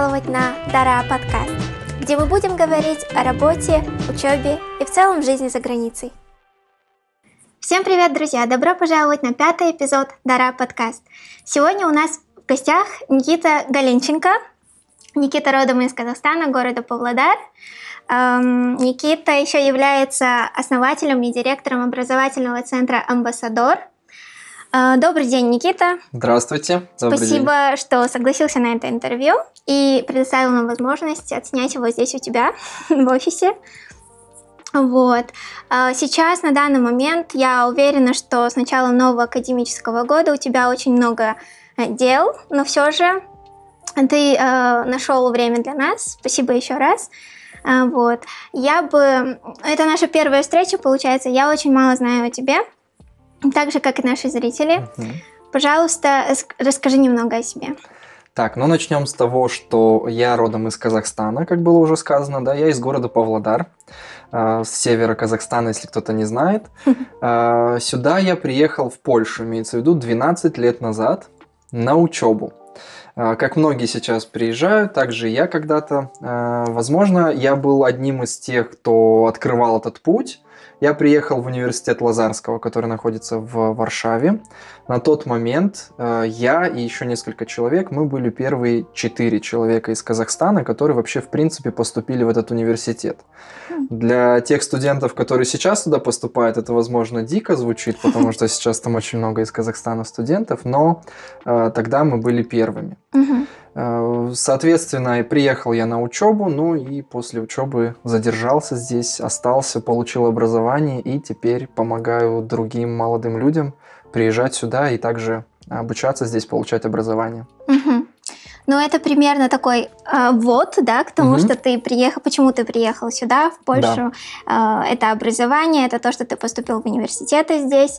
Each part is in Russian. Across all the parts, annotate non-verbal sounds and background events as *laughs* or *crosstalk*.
пожаловать на Дара подкаст, где мы будем говорить о работе, учебе и в целом жизни за границей. Всем привет, друзья! Добро пожаловать на пятый эпизод Дара подкаст. Сегодня у нас в гостях Никита Галенченко. Никита родом из Казахстана, города Павлодар. Эм, Никита еще является основателем и директором образовательного центра «Амбассадор», добрый день, Никита. Здравствуйте. Добрый Спасибо, день. что согласился на это интервью и предоставил нам возможность отснять его здесь у тебя *laughs* в офисе. Вот. Э, сейчас, на данный момент, я уверена, что с начала нового академического года у тебя очень много э, дел, но все же ты э, нашел время для нас. Спасибо еще раз. Вот. Я бы... Это наша первая встреча, получается. Я очень мало знаю о тебе так же, как и наши зрители. Угу. Пожалуйста, расскажи немного о себе. Так, ну начнем с того, что я родом из Казахстана, как было уже сказано, да, я из города Павлодар, э, с севера Казахстана, если кто-то не знает. *laughs* Э, сюда я приехал в Польшу, имеется в виду 12 лет назад, на учебу. Э, как многие сейчас приезжают, также я когда-то. Э, возможно, я был одним из тех, кто открывал этот путь, я приехал в университет Лазарского, который находится в Варшаве. На тот момент э, я и еще несколько человек, мы были первые четыре человека из Казахстана, которые вообще в принципе поступили в этот университет. Хм. Для тех студентов, которые сейчас туда поступают, это, возможно, дико звучит, потому *laughs* что сейчас там очень много из Казахстана студентов, но э, тогда мы были первыми. Э, соответственно, приехал я на учебу, ну и после учебы задержался здесь, остался, получил образование и теперь помогаю другим молодым людям приезжать сюда и также обучаться здесь, получать образование. Угу. Ну, это примерно такой э, ввод, да, к тому, угу. что ты приехал, почему ты приехал сюда, в Польшу. Да. Э, это образование, это то, что ты поступил в университеты здесь.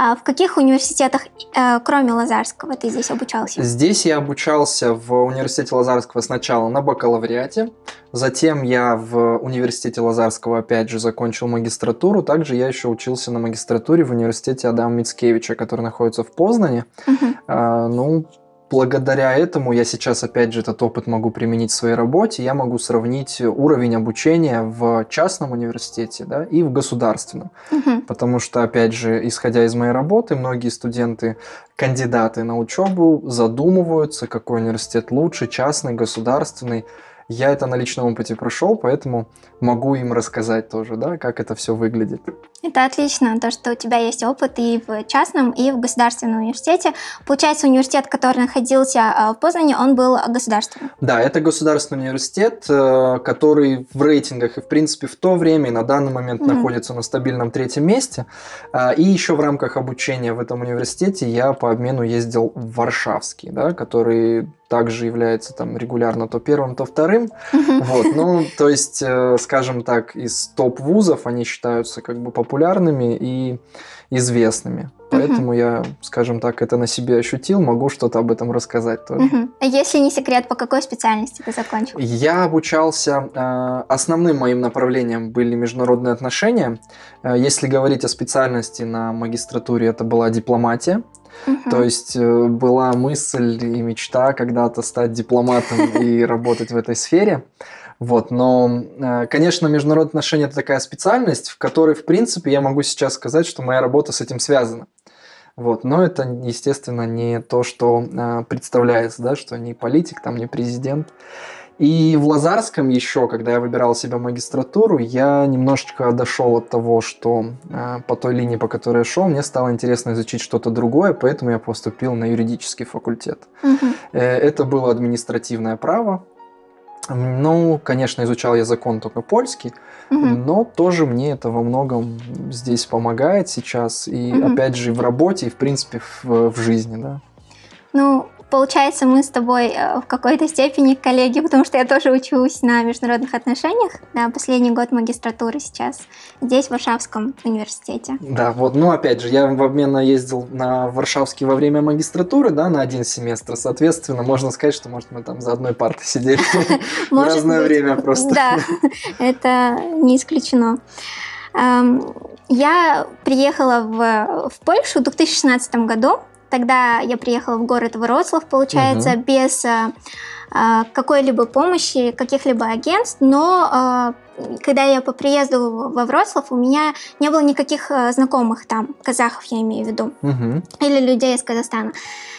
А в каких университетах, э, кроме Лазарского, ты здесь обучался? Здесь я обучался в университете Лазарского сначала на бакалавриате, затем я в университете Лазарского опять же закончил магистратуру, также я еще учился на магистратуре в университете Адама Мицкевича, который находится в Познане. Угу. А, ну, благодаря этому я сейчас, опять же, этот опыт могу применить в своей работе. Я могу сравнить уровень обучения в частном университете да, и в государственном. Угу. Потому что, опять же, исходя из моей работы, многие студенты, кандидаты на учебу задумываются, какой университет лучше, частный, государственный. Я это на личном опыте прошел, поэтому могу им рассказать тоже, да, как это все выглядит. Это отлично, то, что у тебя есть опыт и в частном, и в государственном университете. Получается, университет, который находился а, в Познане, он был государственным? Да, это государственный университет, э, который в рейтингах и, в принципе, в то время и на данный момент mm-hmm. находится на стабильном третьем месте. А, и еще в рамках обучения в этом университете я по обмену ездил в Варшавский, да, который также является там регулярно то первым, то вторым. Вот, ну, то есть, э, скажем так, из топ-вузов они считаются как бы популярными и известными. Поэтому я, скажем так, это на себе ощутил, могу что-то об этом рассказать тоже. Угу. Если не секрет, по какой специальности ты закончил? Я обучался, э, основным моим направлением были международные отношения. Э, если говорить о специальности на магистратуре, это была дипломатия. Угу. То есть э, была мысль и мечта когда-то стать дипломатом и работать в этой сфере. Вот, но, э, конечно, международные отношения это такая специальность, в которой, в принципе, я могу сейчас сказать, что моя работа с этим связана. Вот, но это, естественно, не то, что э, представляется, да, что не политик, там, не президент. И в Лазарском еще, когда я выбирал себе магистратуру, я немножечко дошел от того, что э, по той линии, по которой я шел, мне стало интересно изучить что-то другое, поэтому я поступил на юридический факультет. Угу. Э, это было административное право. Ну, конечно, изучал я закон только польский, угу. но тоже мне это во многом здесь помогает сейчас. И угу. опять же в работе, и в принципе в, в жизни, да. Ну, Получается, мы с тобой э, в какой-то степени коллеги, потому что я тоже учусь на международных отношениях, да, последний год магистратуры сейчас, здесь, в Варшавском университете. Да, вот, ну, опять же, я в обмен ездил на Варшавский во время магистратуры, да, на один семестр, соответственно, можно сказать, что, может, мы там за одной партой сидели *laughs* в разное время просто. Да, это не исключено. Я приехала в, в Польшу в 2016 году, тогда я приехала в город Вроцлав, получается, угу. без э, какой-либо помощи каких-либо агентств, но э, когда я по приезду во Вроцлав, у меня не было никаких э, знакомых там, казахов я имею в виду, угу. или людей из Казахстана.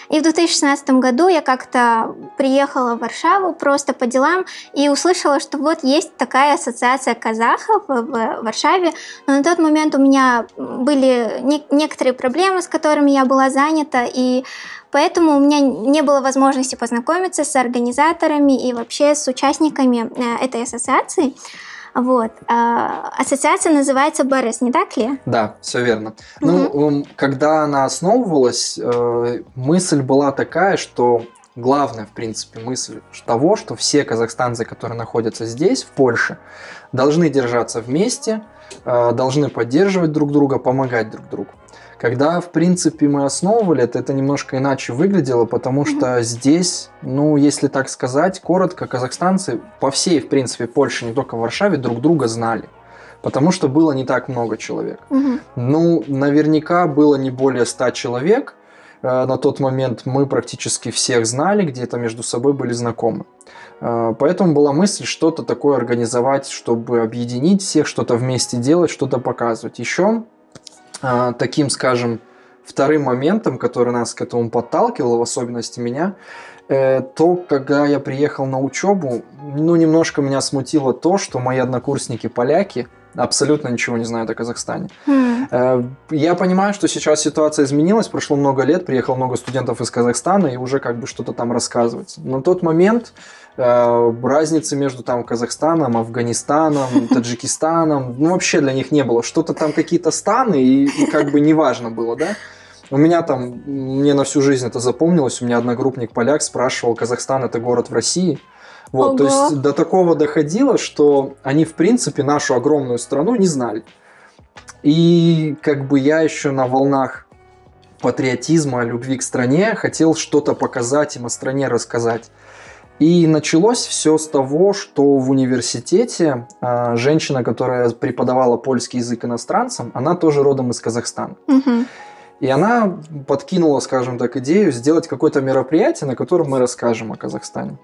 И в 2016 году я как-то приехала в Варшаву просто по делам и услышала, что вот есть такая ассоциация казахов в Варшаве. Но на тот момент у меня были не- некоторые проблемы, с которыми я была занята, и Поэтому у меня не было возможности познакомиться с организаторами и вообще с участниками э, этой ассоциации. Вот. А, ассоциация называется БРС, не так ли? Да, все верно. Угу. Ну, когда она основывалась, э, мысль была такая, что главная, в принципе, мысль того, что все казахстанцы, которые находятся здесь, в Польше, должны держаться вместе, э, должны поддерживать друг друга, помогать друг другу. Когда, в принципе, мы основывали это, это немножко иначе выглядело, потому что здесь, ну, если так сказать, коротко, казахстанцы по всей, в принципе, Польше, не только в Варшаве, друг друга знали. Потому что было не так много человек. Угу. Ну, наверняка было не более ста человек. Э, на тот момент мы практически всех знали, где-то между собой были знакомы. Э, поэтому была мысль что-то такое организовать, чтобы объединить всех, что-то вместе делать, что-то показывать. Еще таким, скажем, вторым моментом, который нас к этому подталкивал, в особенности меня, э, то, когда я приехал на учебу, ну, немножко меня смутило то, что мои однокурсники поляки абсолютно ничего не знают о Казахстане. Mm. Я понимаю, что сейчас ситуация изменилась, прошло много лет, приехало много студентов из Казахстана и уже как бы что-то там рассказывается. Но тот момент Э, разницы между там Казахстаном, Афганистаном, *laughs* Таджикистаном, ну вообще для них не было. Что-то там какие-то станы и, и как бы неважно было, да? У меня там, мне на всю жизнь это запомнилось, у меня одногруппник поляк спрашивал, Казахстан это город в России? Вот, Ого. то есть до такого доходило, что они в принципе нашу огромную страну не знали. И как бы я еще на волнах патриотизма, любви к стране хотел что-то показать им о стране рассказать. И началось все с того, что в университете э, женщина, которая преподавала польский язык иностранцам, она тоже родом из Казахстана. Угу. И она подкинула, скажем так, идею сделать какое-то мероприятие, на котором мы расскажем о Казахстане.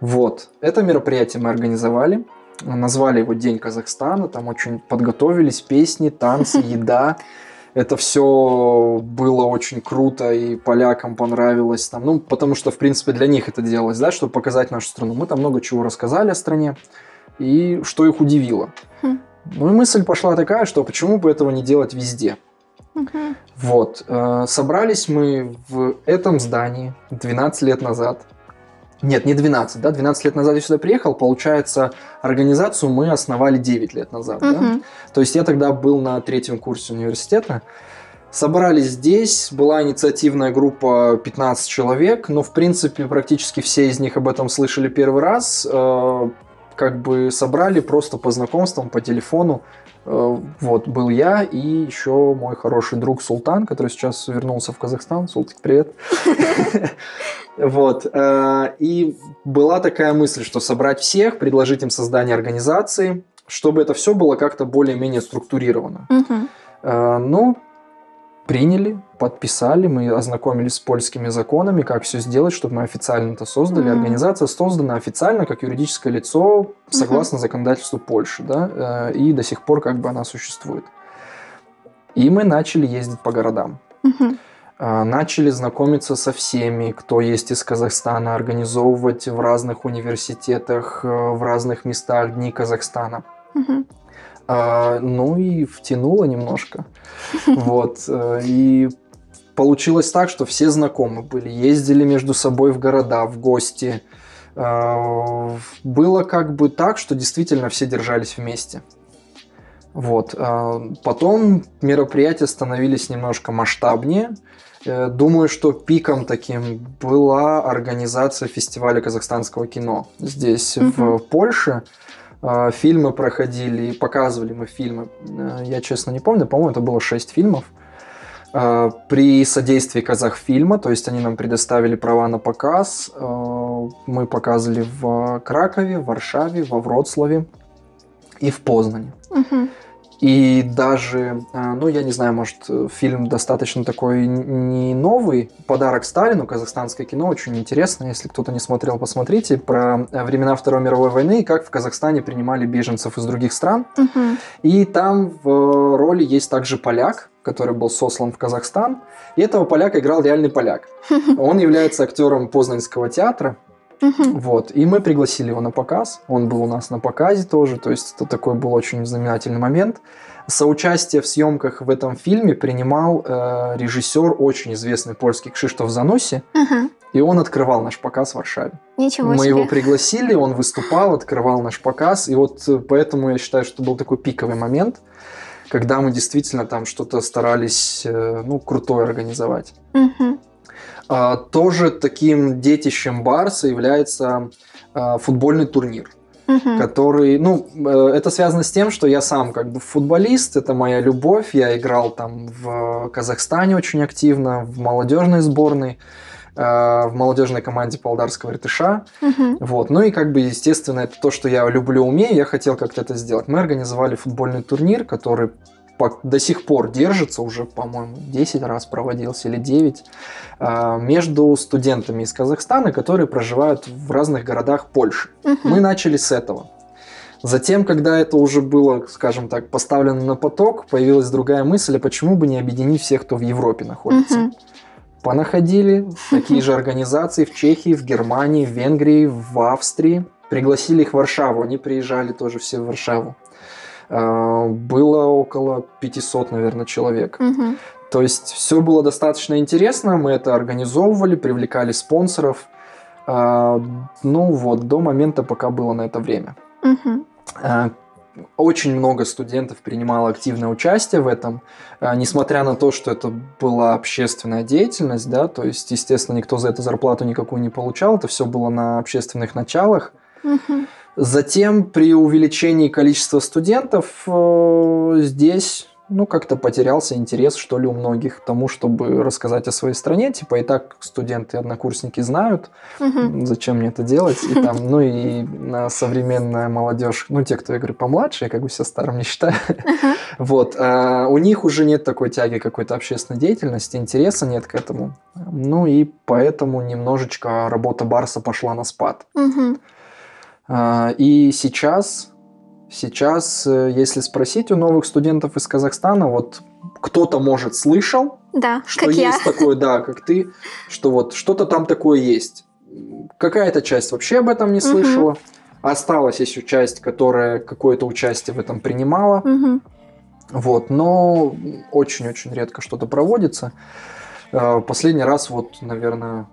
Вот. Это мероприятие мы организовали. Назвали его День Казахстана. Там очень подготовились песни, танцы, *laughs* еда это все было очень круто, и полякам понравилось. Там, ну, потому что, в принципе, для них это делалось, да, чтобы показать нашу страну. Мы там много чего рассказали о стране, и что их удивило. Хм. Ну и мысль пошла такая, что почему бы этого не делать везде. Угу. Вот. Э, собрались мы в этом здании 12 лет назад. Нет, не 12, да, 12 лет назад я сюда приехал, получается, организацию мы основали 9 лет назад, угу. да? То есть я тогда был на третьем курсе университета, Собрались здесь, была инициативная группа 15 человек, но в принципе практически все из них об этом слышали первый раз. Э, как бы собрали просто по знакомствам, по телефону. Э, вот, был я и еще мой хороший друг Султан, который сейчас вернулся в Казахстан. Султик, привет. *laughs* Вот. Э, и была такая мысль, что собрать всех, предложить им создание организации, чтобы это все было как-то более-менее структурировано. Ну, приняли, подписали, мы ознакомились с польскими законами, как все сделать, чтобы мы официально это создали. Mm-hmm. Организация создана официально как юридическое лицо согласно mm-hmm. законодательству Польши, да, э, и до сих пор как бы она существует. И мы начали ездить по городам. Mm-hmm. Начали знакомиться со всеми, кто есть из Казахстана, организовывать в разных университетах, э, в разных местах Дни Казахстана. Mm-hmm. А, ну и втянуло немножко. *laughs* Вот. Э, и получилось так, что все знакомы были, ездили между собой в города, в гости. А, было как бы так, что действительно все держались вместе. Вот. А, потом мероприятия становились немножко масштабнее. Э, думаю, что пиком таким была организация фестиваля казахстанского кино здесь, угу. в Польше. А, фильмы проходили, показывали мы фильмы. Э, я честно не помню, по-моему, это было 6 фильмов. А, при содействии Казахфильма, то есть они нам предоставили права на показ. А, мы показывали в Кракове, в Варшаве, во Вроцлаве и в Познане. Угу. И даже, э, ну, я не знаю, может, фильм достаточно такой не новый. «Подарок Сталину», казахстанское кино, очень интересно. Если кто-то не смотрел, посмотрите. Про времена Второй мировой войны и как в Казахстане принимали беженцев из других стран. Угу. И там в роли есть также поляк, который был сослан в Казахстан. И этого поляка играл реальный поляк. *laughs* Он является актером Познанского театра. Вот. И мы пригласили его на показ. Он был у нас на показе тоже. То есть это такой был очень знаменательный момент. Соучастие в съемках в этом фильме принимал э, режиссер, очень известный польский Кшиштоф Зануси. Ага. И он открывал наш показ в Варшаве. Ничего Мы себе. его пригласили, он выступал, открывал наш показ. И вот э, поэтому я считаю, что был такой пиковый момент, когда мы действительно там что-то старались, э, ну, крутое организовать. Мгм. А, Тоже таким детищем Барса является а, футбольный турнир, Мгм. который, ну, э, это связано с тем, что я сам как бы футболист, это моя любовь, я играл там в Казахстане очень активно, в молодежной сборной, э, в молодежной команде Полдарского РТШ. Мгм. Вот. Ну и как бы, естественно, это то, что я люблю, умею, я хотел как-то это сделать. Мы организовали футбольный турнир, который до сих пор держится, уже, по-моему, 10 раз проводился или 9, а, между студентами из Казахстана, которые проживают в разных городах Польши. Мы начали с этого. Затем, когда это уже было, скажем так, поставлено на поток, появилась другая мысль, а почему бы не объединить всех, кто в Европе находится? Мгм. Понаходили такие же организации в Чехии, в Германии, в Венгрии, в Австрии. Пригласили их в Варшаву, они приезжали тоже все в Варшаву. А, Было около 500, наверное, человек. Мгм. То есть все было достаточно интересно, мы это организовывали, привлекали спонсоров. А, Ну вот, до момента, пока было на это время. А, Очень много студентов принимало активное участие в этом, а, несмотря на то, что это была общественная деятельность, да, то есть, естественно, никто за это зарплату никакую не получал, это все было на общественных началах. Мгм. Затем при увеличении количества студентов э, здесь, ну, как-то потерялся интерес, что ли, у многих к тому, чтобы рассказать о своей стране. Типа и так студенты и однокурсники знают, Мгм. зачем мне это делать. И там, ну и на современная молодежь, ну, те, кто, я говорю, помладше, я как бы себя старым не считаю. Вот. а у них уже нет такой тяги какой-то общественной деятельности, интереса нет к этому. Ну и поэтому немножечко работа Барса пошла на спад. Мгм. А, И сейчас, сейчас, э, если спросить у новых студентов из Казахстана, вот кто-то, может, слышал, Да, что как я. есть такое, да, как ты, что вот что-то там такое есть. Какая-то часть вообще об этом не слышала. Осталась еще часть, которая какое-то участие в этом принимала. Мгм. Вот, но очень-очень редко что-то проводится. Э, Последний раз, вот, наверное,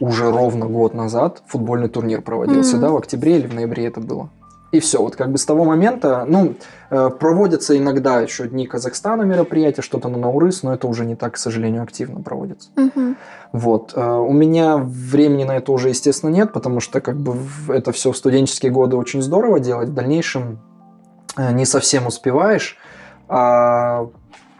уже ровно год назад футбольный турнир проводился, Мгм. да, в октябре или в ноябре это было. И все, вот как бы с того момента, ну, э, проводятся иногда еще Дни Казахстана мероприятия, что-то на Наурыз, но это уже не так, к сожалению, активно проводится. Мгм. Вот. э, У меня времени на это уже, естественно, нет, потому что как бы это все в студенческие годы очень здорово делать. В дальнейшем э, не совсем успеваешь. А,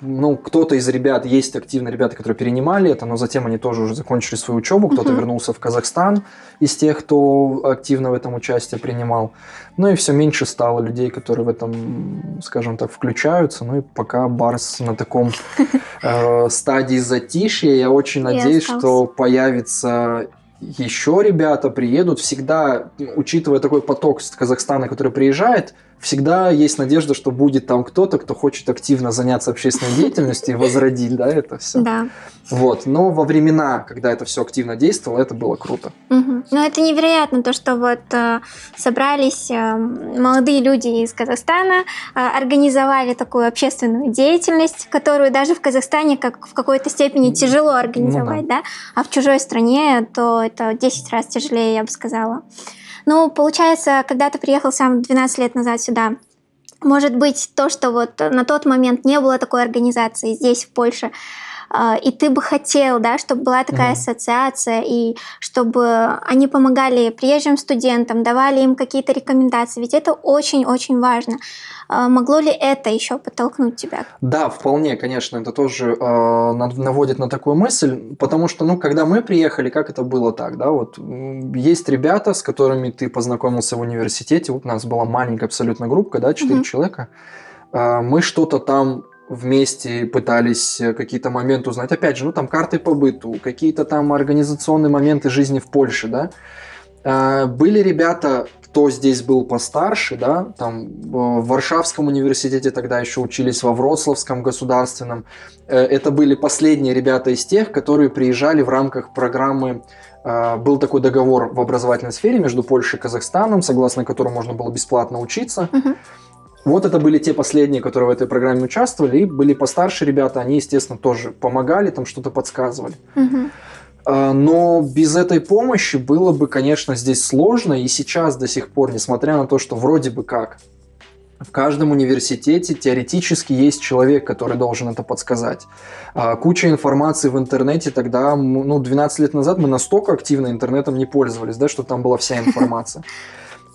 ну, кто-то из ребят, есть активные ребята, которые перенимали это, но затем они тоже уже закончили свою учебу, кто-то Мгм. вернулся в Казахстан из тех, кто активно в этом участие принимал. Ну и все меньше стало людей, которые в этом, скажем так, включаются. Ну и пока Барс на таком *laughs* э, стадии затишья, я очень надеюсь, что появится еще ребята приедут. Всегда, учитывая такой поток с Казахстана, который приезжает, всегда есть надежда, что будет там кто-то, кто хочет активно заняться общественной деятельностью и возродить, да, это все. Да. Вот. Но во времена, когда это все активно действовало, это было круто. Мгм. Ну, это невероятно, то, что вот э, собрались э, молодые люди из Казахстана, э, организовали такую общественную деятельность, которую даже в Казахстане как в какой-то степени тяжело организовать, да. а в чужой стране то это 10 раз тяжелее, я бы сказала. Ну, получается, когда ты приехал сам 12 лет назад сюда, может быть, то, что вот на тот момент не было такой организации здесь, в Польше, и ты бы хотел, да, чтобы была такая Мгм. ассоциация, и чтобы они помогали приезжим студентам, давали им какие-то рекомендации, ведь это очень-очень важно. А, Могло ли это еще подтолкнуть тебя? Да, вполне, конечно, это тоже э, нав- наводит на такую мысль, потому что, ну, когда мы приехали, как это было так, да, вот есть ребята, с которыми ты познакомился в университете, вот у нас была маленькая абсолютно группа, да, четыре Мгм. человека, А, мы что-то там вместе пытались э, какие-то моменты узнать. Опять же, ну там карты по быту, какие-то там организационные моменты жизни в Польше, да. А, были ребята, кто здесь был постарше, да, там в Варшавском университете тогда еще учились, во Вроцлавском государственном. Э, это были последние ребята из тех, которые приезжали в рамках программы был такой договор в образовательной сфере между Польшей и Казахстаном, согласно которому можно было бесплатно учиться. Uh-huh. Вот это были те последние, которые в этой программе участвовали, и были постарше ребята, они, естественно, тоже помогали, там что-то подсказывали. Угу. Но без этой помощи было бы, конечно, здесь сложно, и сейчас до сих пор, несмотря на то, что вроде бы как в каждом университете теоретически есть человек, который должен это подсказать. А, куча информации в интернете тогда, ну, 12 лет назад мы настолько активно интернетом не пользовались, да, что там была вся *laughs* информация.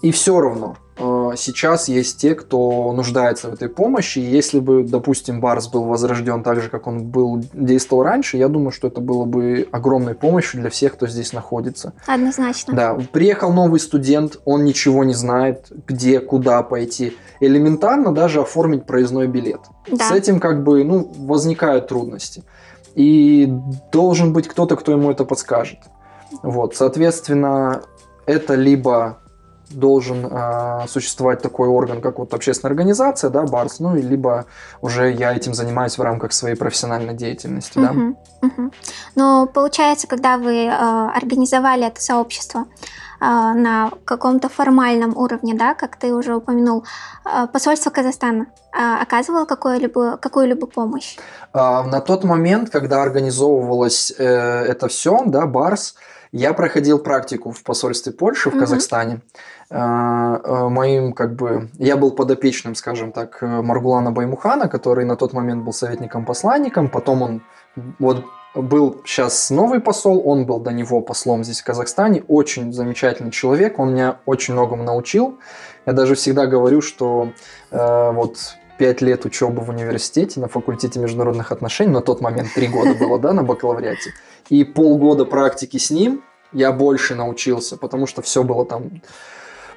И все равно э, сейчас есть те, кто нуждается в этой помощи. И если бы, допустим, Барс был возрожден так же, как он был действовал раньше, я думаю, что это было бы огромной помощью для всех, кто здесь находится. Однозначно. Да, приехал новый студент, он ничего не знает, где, куда пойти. Элементарно даже оформить проездной билет. Да. С этим как бы, ну, возникают трудности. И должен быть кто-то, кто ему это подскажет. Вот, соответственно, это либо должен э, существовать такой орган, как вот общественная организация, да, БАРС, ну, либо уже я этим занимаюсь в рамках своей профессиональной деятельности, да. Uh-huh, uh-huh. Но получается, когда вы э, организовали это сообщество, э, на каком-то формальном уровне, да, как ты уже упомянул, посольство Казахстана оказывало какую-либо, какую-либо помощь? На тот момент, когда организовывалось э, это все, да, БАРС, я проходил практику в посольстве Польши в угу. Казахстане. А, а, моим, как бы, я был подопечным, скажем так, Маргулана Баймухана, который на тот момент был советником-посланником, потом он вот был сейчас новый посол, он был до него послом здесь в Казахстане, очень замечательный человек, он меня очень многому научил. Я даже всегда говорю, что э, вот пять лет учебы в университете на факультете международных отношений, на тот момент три года было, да, на бакалавриате, и полгода практики с ним, я больше научился, потому что все было там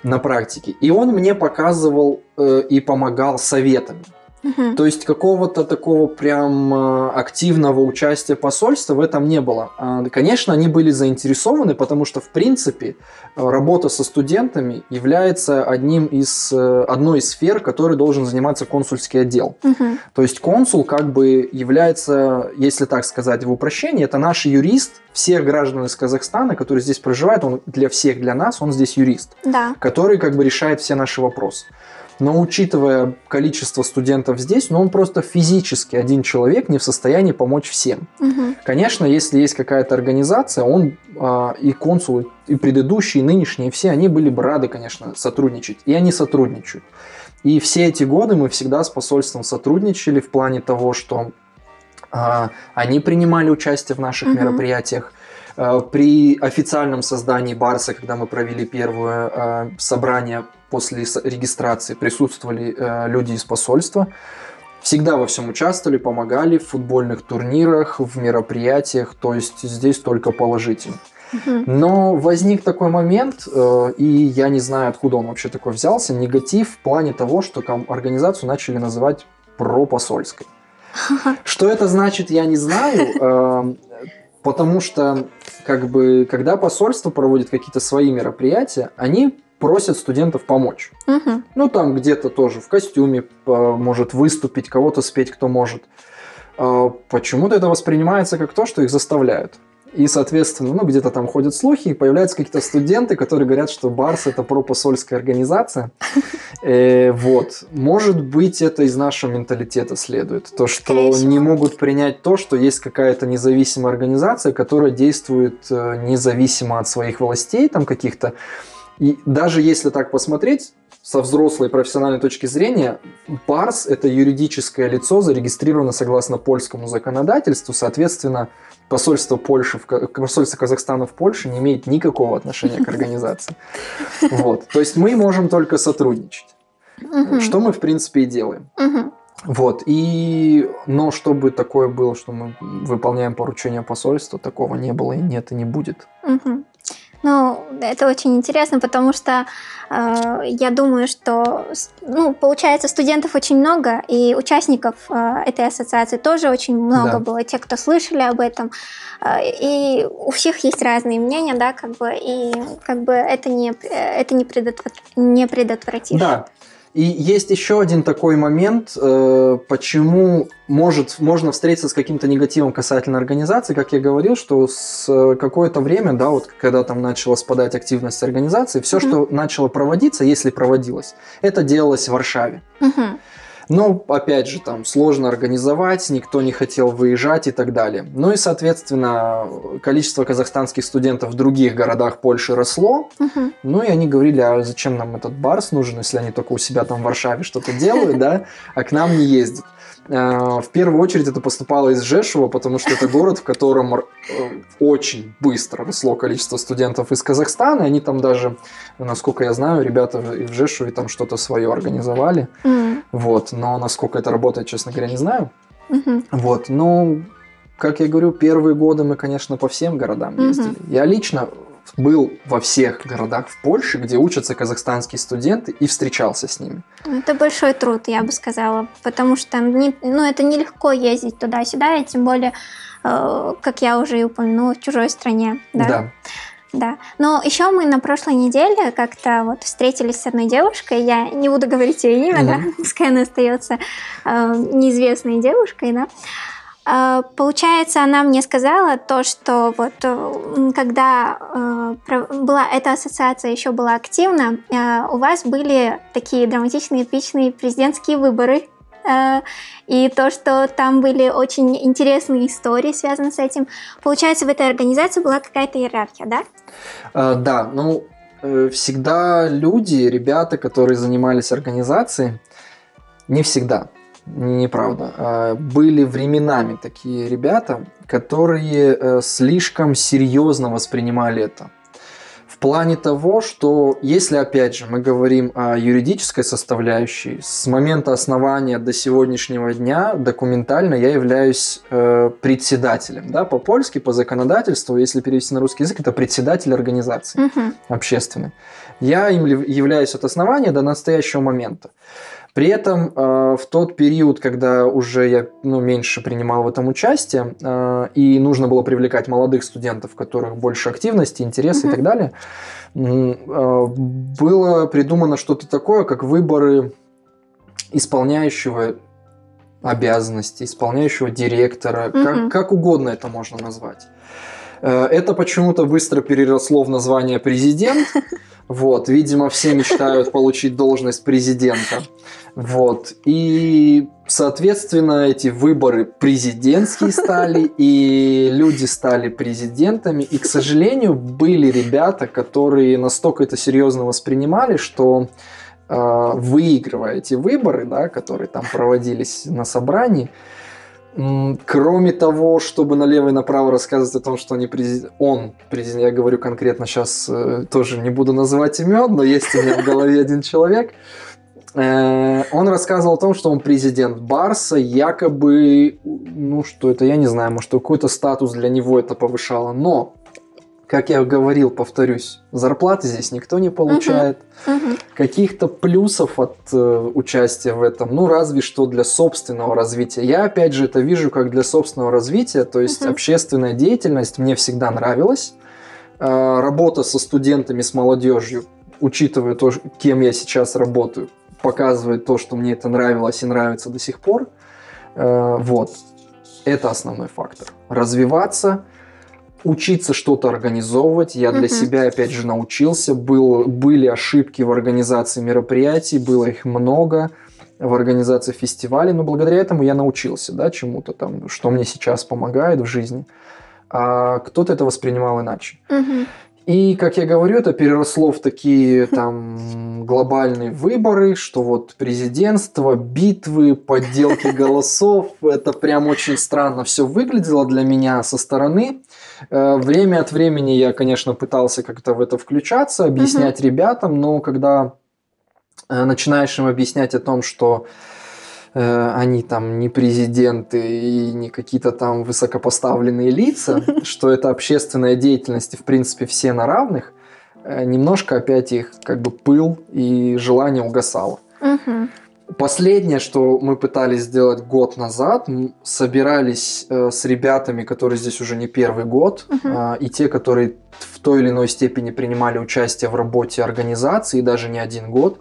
на практике. И он мне показывал э, и помогал советами. То есть какого-то такого прям э, активного участия посольства в этом не было. А, конечно, они были заинтересованы, потому что, в принципе, э, работа со студентами является одним из, э, одной из сфер, которой должен заниматься консульский отдел. Угу. То есть консул как бы является, если так сказать в упрощении, это наш юрист всех граждан из Казахстана, которые здесь проживают, он для всех, для нас, он здесь юрист, да. который как бы решает все наши вопросы. Но учитывая количество студентов здесь, ну он просто физически один человек не в состоянии помочь всем. Угу. Конечно, если есть какая-то организация, он э, и консул, и предыдущие, и нынешние, все они были бы рады, конечно, сотрудничать. И они сотрудничают. И все эти годы мы всегда с посольством сотрудничали в плане того, что э, они принимали участие в наших угу. мероприятиях. Э, при официальном создании Барса, когда мы провели первое э, собрание после регистрации присутствовали э, люди из посольства. Всегда во всем участвовали, помогали в футбольных турнирах, в мероприятиях, то есть здесь только положительно. Но возник такой момент, и я не знаю, откуда он вообще такой взялся, негатив в плане того, что организацию начали называть пропосольской. *laughs* Что это значит, я не знаю, э, потому что как бы, когда посольство проводит какие-то свои мероприятия, они просят студентов помочь. Угу. Ну, там где-то тоже в костюме может выступить, кого-то спеть, кто может. А, почему-то это воспринимается как то, что их заставляют. И, соответственно, ну, где-то там ходят слухи, и появляются какие-то студенты, которые говорят, что Барс – это пропосольская организация. *laughs* Э, вот. Может быть, это из нашего менталитета следует. То, что не могут принять то, что есть какая-то независимая организация, которая действует э, независимо от своих властей, там каких-то, и даже если так посмотреть, со взрослой профессиональной точки зрения, ПАРС – это юридическое лицо, зарегистрировано согласно польскому законодательству, соответственно, посольство Польши, посольство Казахстана в Польше не имеет никакого отношения к организации. *laughs* Вот. То есть мы можем только сотрудничать, что мы, в принципе, и делаем. Вот, и, но чтобы такое было, что мы выполняем поручение посольства, такого не было и нет, и не будет. Угу. Ну, это очень интересно, потому что э, я думаю, что, ну, получается, студентов очень много, и участников э, этой ассоциации тоже очень много да. было, те, кто слышали об этом. Э, и у всех есть разные мнения, да, как бы, и как бы это не, это не, предотвр... не предотвратишь. Да, и есть еще один такой момент, э, почему может, можно встретиться с каким-то негативом касательно организации. Как я говорил, что с какое-то время, да, вот когда там начала спадать активность организации, все, mm-hmm. что начало проводиться, если проводилось, это делалось в Варшаве. Mm-hmm. Но, опять же, там сложно организовать, никто не хотел выезжать и так далее. Ну и, соответственно, количество казахстанских студентов в других городах Польши росло. Угу. Ну и они говорили, а зачем нам этот барс нужен, если они только у себя там в Варшаве что-то делают, да, а к нам не ездят. Э, в первую очередь это поступало из Жешева, потому что это город, в котором э, очень быстро росло количество студентов из Казахстана. Они там даже, насколько я знаю, ребята в Жешеве там что-то свое организовали. Mm. Вот, но насколько это работает, честно говоря, не знаю. Mm-hmm. Вот, но, как я говорю, первые годы мы, конечно, по всем городам ездили. Mm-hmm. Я лично был во всех городах в Польше, где учатся казахстанские студенты, и встречался с ними. Это большой труд, я бы сказала, потому что не, ну, это нелегко ездить туда-сюда, и тем более, э, как я уже и упомянула, в чужой стране. Да. да. Да. Но еще мы на прошлой неделе как-то вот встретились с одной девушкой. Я не буду говорить ее имя, mm-hmm. да, пускай она остается э, неизвестной девушкой, да. А, получается, она мне сказала то, что вот э, когда э, была эта ассоциация еще была активна, э, у вас были такие драматичные, эпичные президентские выборы. И то, что там были очень интересные истории, связанные с этим. Получается, в этой организации была какая-то иерархия, да? Да, ну, всегда люди, ребята, которые занимались организацией, не всегда, неправда. А, были временами такие ребята, которые э, слишком серьезно воспринимали это. В плане того, что если, опять же, мы говорим о юридической составляющей, с момента основания до сегодняшнего дня документально я являюсь э, председателем. Да, по-польски, по законодательству, если перевести на русский язык, это председатель организации uh-huh. общественной. Я им являюсь от основания до настоящего момента. При этом э, в тот период, когда уже я ну, меньше принимал в этом участие, э, и нужно было привлекать молодых студентов, у которых больше активности, интереса mm-hmm. и так далее, э, было придумано что-то такое, как выборы исполняющего обязанности, исполняющего директора, mm-hmm. как, как угодно это можно назвать. Это почему-то быстро переросло в название президент. *laughs* Вот, видимо, все мечтают получить должность президента. Вот. И, соответственно, эти выборы президентские стали, и люди стали президентами. И, к сожалению, были ребята, которые настолько это серьезно воспринимали, что э, выигрывая эти выборы, да, которые там проводились на собрании, Кроме того, чтобы налево и направо рассказывать о том, что они президент, он президент, я говорю конкретно сейчас, э, тоже не буду называть имен, но есть у меня в голове один человек, э, он рассказывал о том, что он президент Барса, якобы, ну что это, я не знаю, может какой-то статус для него это повышало, но как я говорил, повторюсь, зарплаты здесь никто не получает. Uh-huh. Uh-huh. Каких-то плюсов от э, участия в этом, ну разве что для собственного развития. Я опять же это вижу как для собственного развития, то есть uh-huh. общественная деятельность мне всегда нравилась. Э, работа со студентами, с молодежью, учитывая то, кем я сейчас работаю, показывает то, что мне это нравилось и нравится до сих пор. Э, вот. Это основной фактор. Развиваться – учиться что-то организовывать. Я для себя, опять же, научился. Был, были ошибки в организации мероприятий, было их много в организации фестивалей, но благодаря этому я научился да, чему-то там, что мне сейчас помогает в жизни. А кто-то это воспринимал иначе. И, как я говорю, это переросло в такие *laughs* там глобальные выборы, что вот президентство, битвы, подделки голосов, это прям очень странно все выглядело для меня со стороны. Э, время от времени я, конечно, пытался как-то в это включаться, объяснять угу. ребятам, но когда э, начинаешь им объяснять о том, что э, они там не президенты и не какие-то там высокопоставленные лица, *laughs* что это общественная деятельность и в принципе все на равных, немножко опять их как бы пыл и желание угасало. Мгм. Последнее, что мы пытались сделать год назад, собирались э, с ребятами, которые здесь уже не первый год, Мгм. а, и те, которые в той или иной степени принимали участие в работе организации, даже не один год,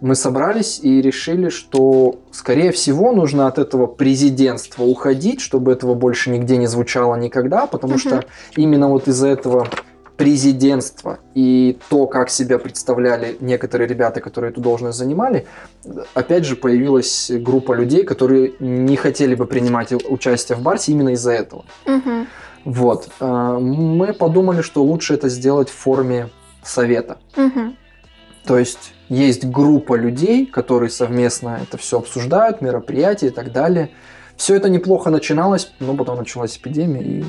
мы собрались и решили, что, скорее всего, нужно от этого президентства уходить, чтобы этого больше нигде не звучало никогда, потому Мгм. что именно вот из-за этого президентства и то, как себя представляли некоторые ребята, которые эту должность занимали, опять же появилась группа людей, которые не хотели бы принимать участие в Барсе именно из-за этого. Мгм. Вот. А, Мы подумали, что лучше это сделать в форме совета. Мгм. То есть есть группа людей, которые совместно это все обсуждают, мероприятия и так далее. Все это неплохо начиналось, но потом началась эпидемия, и,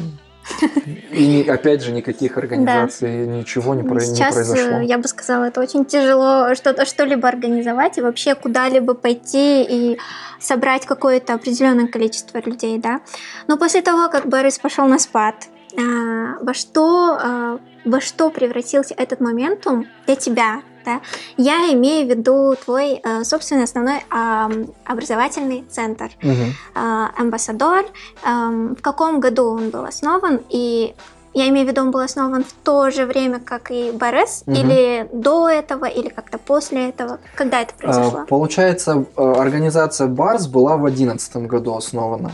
и опять же никаких организаций, ничего не, про- не Сейчас, произошло. э, я бы сказала, это очень тяжело что-то, что-либо организовать и вообще куда-либо пойти и собрать какое-то определенное количество людей, да. Но после того, как Борис пошел на спад, а, во что, а, во что превратился этот моментум для тебя, да? Я имею в виду твой э, собственный основной ам, образовательный центр. Мгм. а, амбассадор. Ам, В каком году он был основан? И я имею в виду, он был основан в то же время, как и Борис, Мгм. или до этого, или как-то после этого? Когда это А, произошло? Получается, э, организация Барс была в 2011 году основана.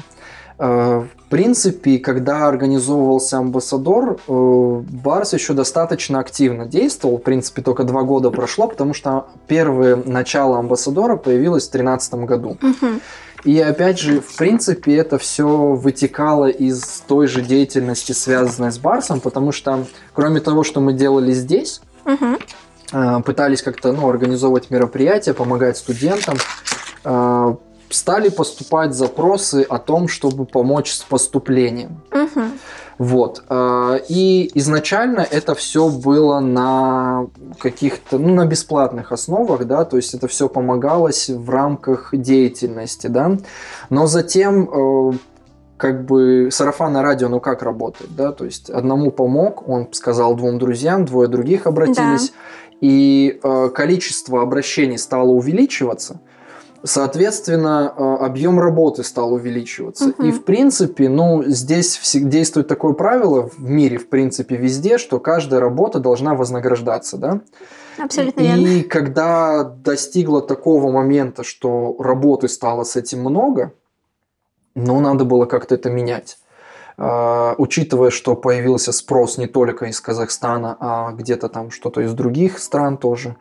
Э, В принципе, когда организовывался амбассадор, э, Барс еще достаточно активно действовал. В принципе, только два года прошло, потому что первое начало амбассадора появилось в 2013 году. И опять же, в принципе, это все вытекало из той же деятельности, связанной с Барсом, потому что, кроме того, что мы делали здесь, э, пытались как-то ну, организовывать мероприятия, помогать студентам, стали поступать запросы о том, чтобы помочь с поступлением. Мгм. Вот. э, И изначально это все было на каких-то, ну, на бесплатных основах, да, то есть это все помогалось в рамках деятельности, да. Но затем э, как бы сарафанное радио, ну как работает, да, то есть одному помог, он сказал двум друзьям, двое других обратились, и э, количество обращений стало увеличиваться, соответственно, э, объем работы стал увеличиваться. Мгм. И, в принципе, ну, здесь действует такое правило в мире, в принципе, везде, что каждая работа должна вознаграждаться, да? Абсолютно и верно. когда достигло такого момента, что работы стало с этим много, ну, надо было как-то это менять. А, учитывая, что появился спрос не только из Казахстана, а где-то там что-то из других стран тоже,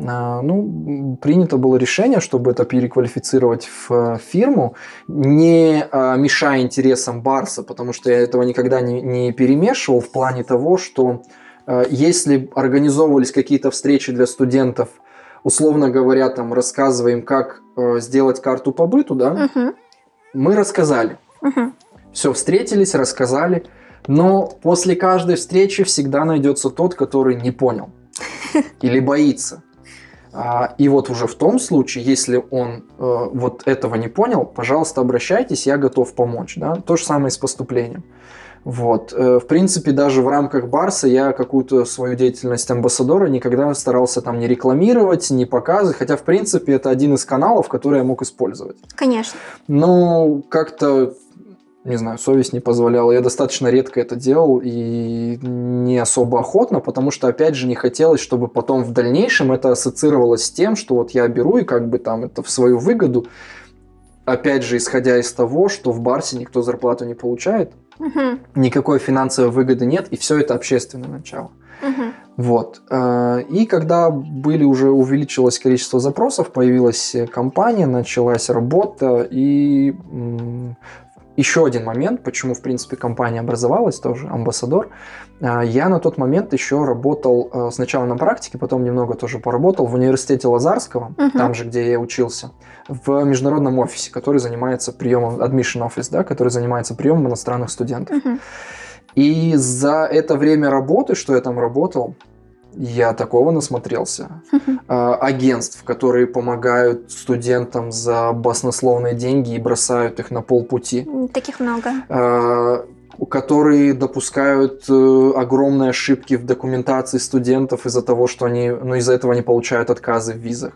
ну, м, принято было решение, чтобы это переквалифицировать в э, фирму, не а, мешая интересам Барса, потому что я этого никогда не, не перемешивал в плане того, что э, если организовывались какие-то встречи для студентов, условно говоря, там рассказываем, как э, сделать карту по быту, да, Мгм. мы рассказали. Мгм. Все, встретились, рассказали. Но после каждой встречи всегда найдется тот, который не понял *laughs* или боится. А, И вот уже в том случае, если он э, вот этого не понял, пожалуйста, обращайтесь, я готов помочь. Да? То же самое и с поступлением. Вот. Э, В принципе, даже в рамках Барса я какую-то свою деятельность амбассадора никогда старался там не рекламировать, не показывать, хотя, в принципе, это один из каналов, который я мог использовать. Конечно. Но как-то, не знаю, совесть не позволяла. Я достаточно редко это делал и не особо охотно, потому что, опять же, не хотелось, чтобы потом в дальнейшем это ассоциировалось с тем, что вот я беру и как бы там это в свою выгоду. Опять же, исходя из того, что в Барсе никто зарплату не получает, Мгм. никакой финансовой выгоды нет, и все это общественное начало. Мгм. Вот. Э, И когда были уже увеличилось количество запросов, появилась э, компания, началась работа. И еще один момент, почему, в принципе, компания образовалась, тоже амбассадор. Э, Я на тот момент еще работал э, сначала на практике, потом немного тоже поработал в университете Лазарского, Мгм. там же, где я учился, в международном офисе, который занимается приемом, admission office, да, который занимается приемом иностранных студентов. Мгм. И за это время работы, что я там работал, Я такого насмотрелся. *laughs* А, агентств, которые помогают студентам за баснословные деньги и бросают их на полпути. Таких много. А, которые допускают э, огромные ошибки в документации студентов из-за того, что они, ну, из-за этого они получают отказы в визах.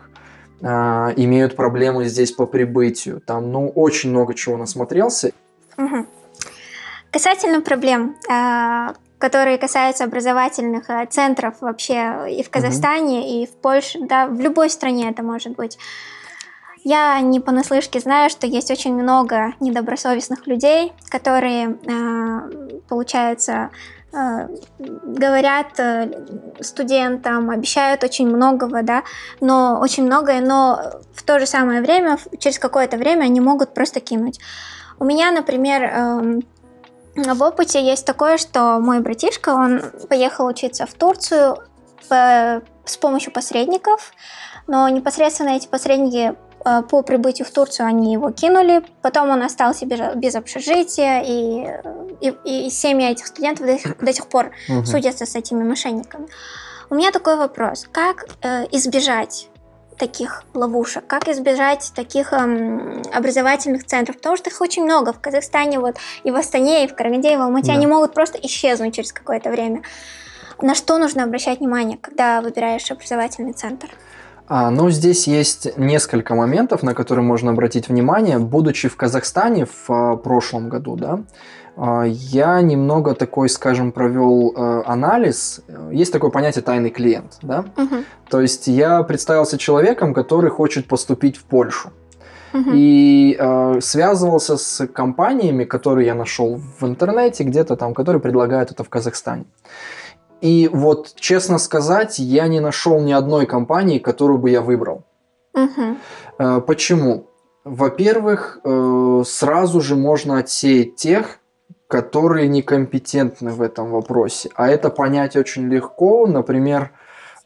А, имеют проблемы здесь по прибытию. Там, ну, очень много чего насмотрелся. Угу. Касательно проблем, которые касаются образовательных э, центров вообще и в Казахстане, угу. и в Польше, да, в любой стране это может быть. Я не понаслышке знаю, что есть очень много недобросовестных людей, которые, э, получается, э, говорят студентам, обещают очень многого, да, но очень многое, но в то же самое время, через какое-то время они могут просто кинуть. У меня, например, эм, в опыте есть такое, что мой братишка, он поехал учиться в Турцию по, с помощью посредников, но непосредственно эти посредники э, по прибытию в Турцию они его кинули, потом он остался без, без общежития, и, и, и семьи этих студентов до сих, до сих пор угу. судятся с этими мошенниками. У меня такой вопрос, как э, избежать таких ловушек, как избежать таких эм, образовательных центров, потому что их очень много в Казахстане, вот и в Астане, и в Караганде, и в Алмате, да. они могут просто исчезнуть через какое-то время. На что нужно обращать внимание, когда выбираешь образовательный центр? А, ну, здесь есть несколько моментов, на которые можно обратить внимание. Будучи в Казахстане в а, прошлом году, да, я немного такой, скажем, провел э, анализ. Есть такое понятие тайный клиент, да? Угу. То есть я представился человеком, который хочет поступить в Польшу. Угу. И э, связывался с компаниями, которые я нашел в интернете, где-то там, которые предлагают это в Казахстане. И вот, честно сказать, я не нашел ни одной компании, которую бы я выбрал. Угу. Э, почему? Во-первых, э, сразу же можно отсеять тех, которые некомпетентны в этом вопросе. А это понять очень легко. Например,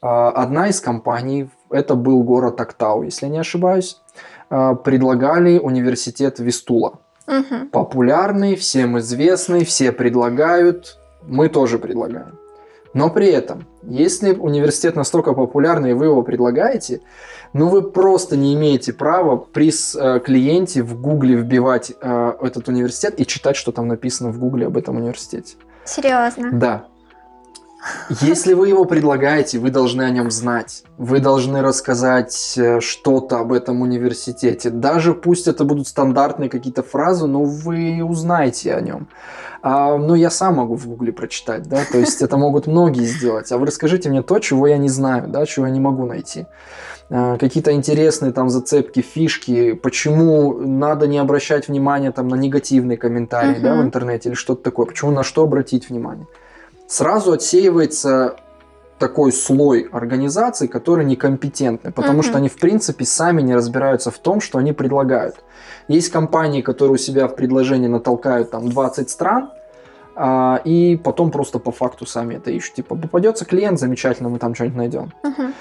а, одна из компаний, это был город Актау, если не ошибаюсь, а, предлагали университет Вистула. Угу. Популярный, всем известный, все предлагают, мы тоже предлагаем. Но при этом, если университет настолько популярный, и вы его предлагаете, ну вы просто не имеете права при э, клиенте в Гугле вбивать э, этот университет и читать, что там написано в Гугле об этом университете. Серьезно? Да. Если вы его предлагаете, вы должны о нем знать. Вы должны рассказать э, что-то об этом университете. Даже пусть это будут стандартные какие-то фразы, но вы узнаете о нем. А, ну, я сам могу в Гугле прочитать, да, то есть это могут многие сделать. А вы расскажите мне то, чего я не знаю, да, чего я не могу найти. А, какие-то интересные там зацепки, фишки, почему надо не обращать внимания там на негативные комментарии, uh-huh. да, в интернете или что-то такое, почему на что обратить внимание. Сразу отсеивается такой слой организаций, которые некомпетентны, потому uh-huh. что они в принципе сами не разбираются в том, что они предлагают. Есть компании, которые у себя в предложении натолкают там 20 стран, а, и потом просто по факту сами это ищут. Типа, попадется клиент, замечательно, мы там что-нибудь найдем. Uh-huh.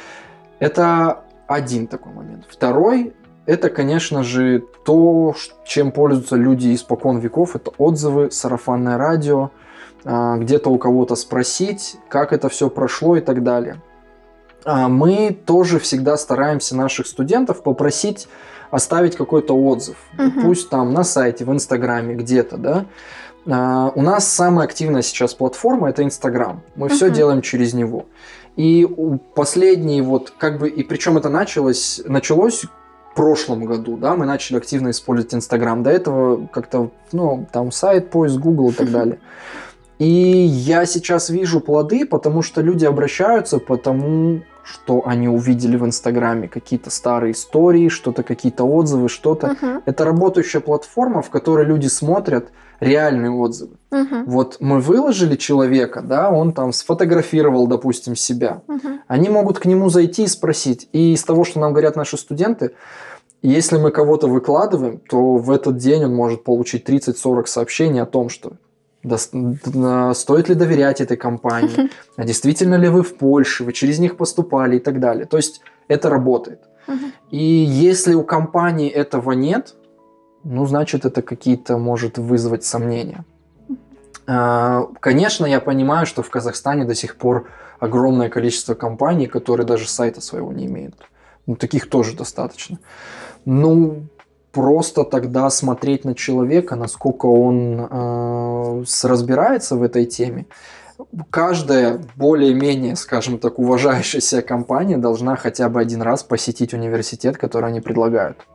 Это один такой момент. Второй это, конечно же, то, чем пользуются люди испокон веков. Это отзывы, сарафанное радио, где-то у кого-то спросить, как это все прошло и так далее. А, мы тоже всегда стараемся наших студентов попросить оставить какой-то отзыв. Угу. Пусть там на сайте, в Инстаграме, где-то, да. А, у нас самая активная сейчас платформа это Инстаграм. Мы угу. все делаем через него. И последний вот как бы и причем это началось началось в прошлом году, да, мы начали активно использовать Инстаграм. До этого как-то, ну, там сайт, поиск, Google и так *laughs* далее. И я сейчас вижу плоды, потому что люди обращаются, потому что они увидели в Инстаграме, какие-то старые истории, что-то, какие-то отзывы, что-то. Uh-huh. Это работающая платформа, в которой люди смотрят реальные отзывы. Uh-huh. Вот мы выложили человека, да, он там сфотографировал, допустим, себя. Uh-huh. Они могут к нему зайти и спросить. И из того, что нам говорят наши студенты, если мы кого-то выкладываем, то в этот день он может получить 30-40 сообщений о том, что стоит ли доверять этой компании, а действительно ли вы в Польше, вы через них поступали и так далее. То есть это работает. И если у компании этого нет, ну, значит, это какие-то может вызвать сомнения. А, конечно, я понимаю, что в Казахстане до сих пор огромное количество компаний, которые даже сайта своего не имеют. Ну, таких тоже достаточно. Ну, просто тогда смотреть на человека, насколько он э, разбирается в этой теме. Каждая более-менее, скажем так, уважающаяся компания должна хотя бы один раз посетить университет, который они предлагают.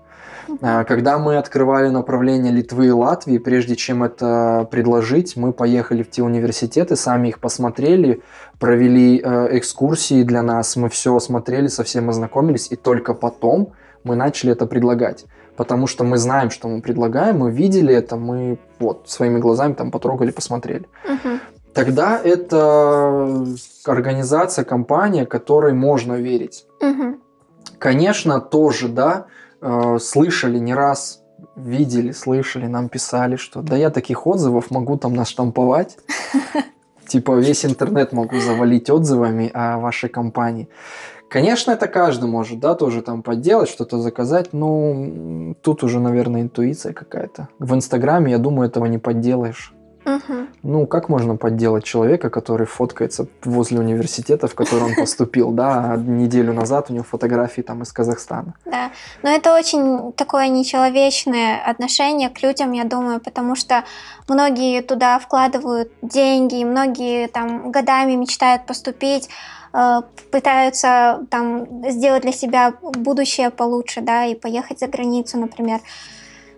А, когда мы открывали направление Литвы и Латвии, прежде чем это предложить, мы поехали в те университеты, сами их посмотрели, провели э, экскурсии для нас, мы все осмотрели, совсем ознакомились, и только потом мы начали это предлагать. Потому что мы знаем, что мы предлагаем, мы видели это, мы вот своими глазами там потрогали, посмотрели. Мгм. Тогда это организация, компания, которой можно верить. Мгм. Конечно, тоже, да, э, слышали не раз, видели, слышали, нам писали, что да я таких отзывов могу там наштамповать. *laughs* Типа весь интернет могу завалить отзывами о вашей компании. Конечно, это каждый может, да, тоже там подделать, что-то заказать, но тут уже, наверное, интуиция какая-то. В Инстаграме, я думаю, этого не подделаешь. Мгм. Ну, как можно подделать человека, который фоткается возле университета, в который он поступил, да, неделю назад у него фотографии там из Казахстана. Да, но это очень такое нечеловечное отношение к людям, я думаю, потому что многие туда вкладывают деньги, многие там годами мечтают поступить, пытаются там сделать для себя будущее получше, да, и поехать за границу, например.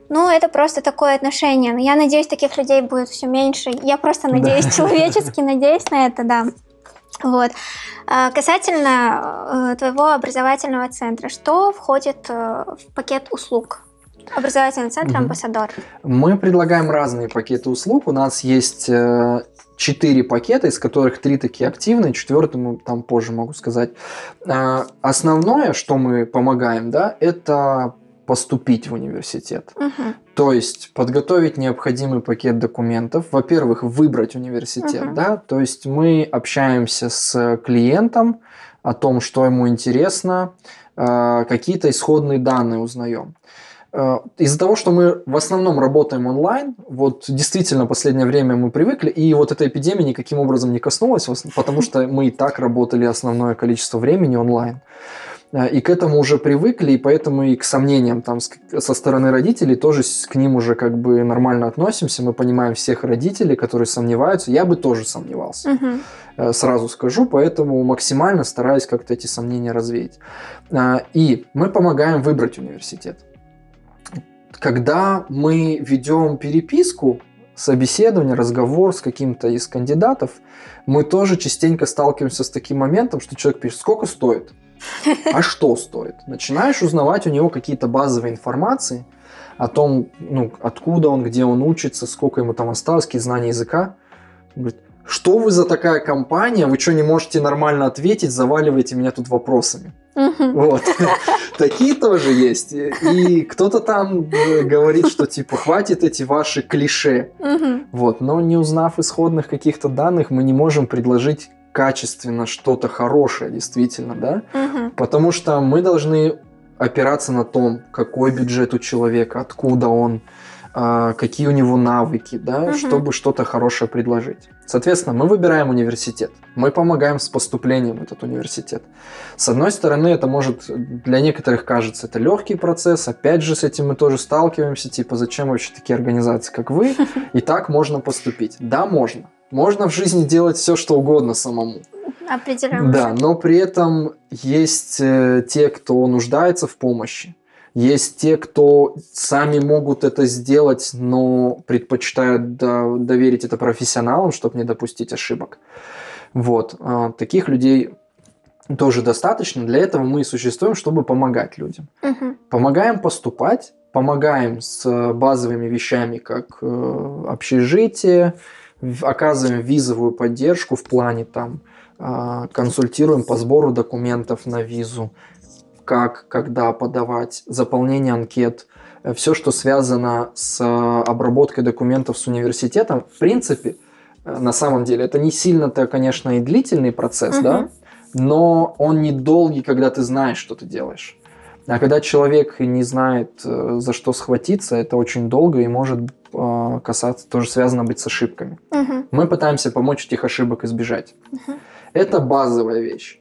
Ну, это просто такое отношение. Но я надеюсь, таких людей будет все меньше. Я просто Да. надеюсь, *laughs* человечески надеюсь на это, да. Вот. А, Касательно э, твоего образовательного центра, что входит э, в пакет услуг? Образовательный центр. «Амбассадор». Мы предлагаем разные пакеты услуг. У нас есть э, четыре пакета, из которых три такие активные, четвертый мы там позже могу сказать. А, Основное, что мы помогаем, да, это поступить в университет. Мгм. То есть подготовить необходимый пакет документов. Во-первых, выбрать университет, Мгм. да. То есть мы общаемся с клиентом о том, что ему интересно, э, какие-то исходные данные узнаем. Э, Из-за того, что мы в основном работаем онлайн, вот действительно последнее время мы привыкли, и вот эта эпидемия никаким образом не коснулась, потому что мы и так работали основное количество времени онлайн. Э, И к этому уже привыкли, и поэтому и к сомнениям там со стороны родителей тоже к ним уже как бы нормально относимся. Мы понимаем всех родителей, которые сомневаются. Я бы тоже сомневался, э, сразу скажу, поэтому максимально стараюсь как-то эти сомнения развеять. И мы помогаем выбрать университет. Когда мы ведем переписку, собеседование, разговор с каким-то из кандидатов, мы тоже частенько сталкиваемся с таким моментом, что человек пишет, сколько стоит? *laughs* А что стоит? Начинаешь узнавать у него какие-то базовые информации о том, ну, откуда он, где он учится, сколько ему там осталось, какие знания языка. Он говорит, что вы за такая компания, вы что не можете нормально ответить, заваливаете меня тут вопросами. Вот. *laughs* Такие тоже есть. И кто-то там э, говорит, что типа хватит эти ваши клише. Вот. Но не узнав исходных каких-то данных, мы не можем предложить качественно что-то хорошее, действительно, да? Потому что мы должны опираться на том, какой бюджет у человека, откуда он, какие у него навыки, да, Мгм. чтобы что-то хорошее предложить. Соответственно, мы выбираем университет, мы помогаем с поступлением в этот университет. С одной стороны, это может для некоторых кажется это легкий процесс, опять же с этим мы тоже сталкиваемся, типа зачем вообще такие организации, как вы, *laughs* и так можно поступить. Да, можно. Можно в жизни делать все, что угодно самому. Определенно. Да, но при этом есть э, те, кто нуждается в помощи. Есть те, кто сами могут это сделать, но предпочитают до- доверить это профессионалам, чтобы не допустить ошибок. Вот. а, Таких людей тоже достаточно. Для этого мы и существуем, чтобы помогать людям. Мгм. Помогаем поступать, помогаем с базовыми вещами, как э, общежитие, оказываем визовую поддержку в плане там, а, консультируем по сбору документов на визу, как, когда подавать, заполнение анкет, все, что связано с э, обработкой документов с университетом. В принципе, э, на самом деле, это не сильно-то, конечно, и длительный процесс, Мгм. да, но он недолгий, когда ты знаешь, что ты делаешь. А когда человек не знает, э, за что схватиться, это очень долго и может э, касаться, тоже связано быть с ошибками. Мгм. Мы пытаемся помочь этих ошибок избежать. Мгм. Это базовая вещь.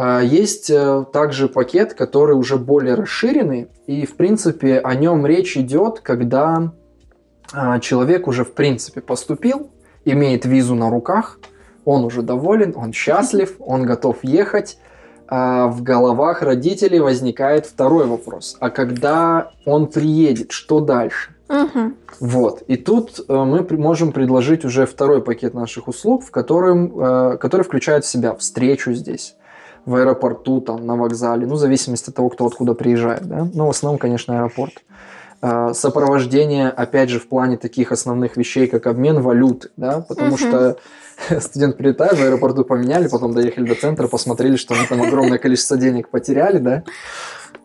А, есть э, также пакет, который уже более расширенный, и в принципе о нем речь идет, когда а, человек уже в принципе поступил, имеет визу на руках, он уже доволен, он счастлив, он готов ехать. А в головах родителей возникает второй вопрос. А когда он приедет, что дальше? Угу. Вот. И тут э, мы можем предложить уже второй пакет наших услуг, в котором, э, который включает в себя встречу здесь в аэропорту, там, на вокзале, ну, в зависимости от того, кто откуда приезжает, да, ну, в основном, конечно, аэропорт. А, сопровождение, опять же, в плане таких основных вещей, как обмен валюты, да, потому uh что *laughs* студент прилетает, в аэропорту поменяли, потом доехали до центра, посмотрели, что они там огромное количество денег потеряли, да,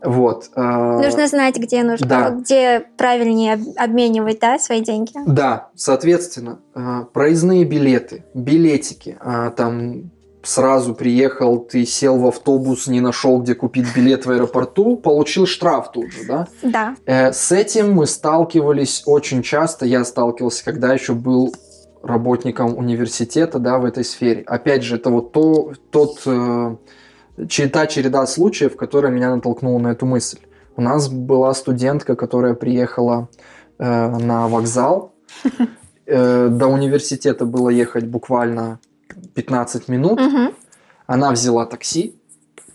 вот. А, нужно знать, где нужно, да. где правильнее обменивать, да, свои деньги. Да, соответственно, а, проездные билеты, билетики, там сразу приехал, ты сел в автобус, не нашел, где купить билет в аэропорту, получил штраф тут же, да? Да. Э, с этим мы сталкивались очень часто. Я сталкивался, когда еще был работником университета, да, в этой сфере. Опять же, это вот то, тот, э, та череда случаев, которая меня натолкнула на эту мысль. У нас была студентка, которая приехала э, на вокзал. *laughs* Э, до университета было ехать буквально 15 минут. Угу. Она взяла такси,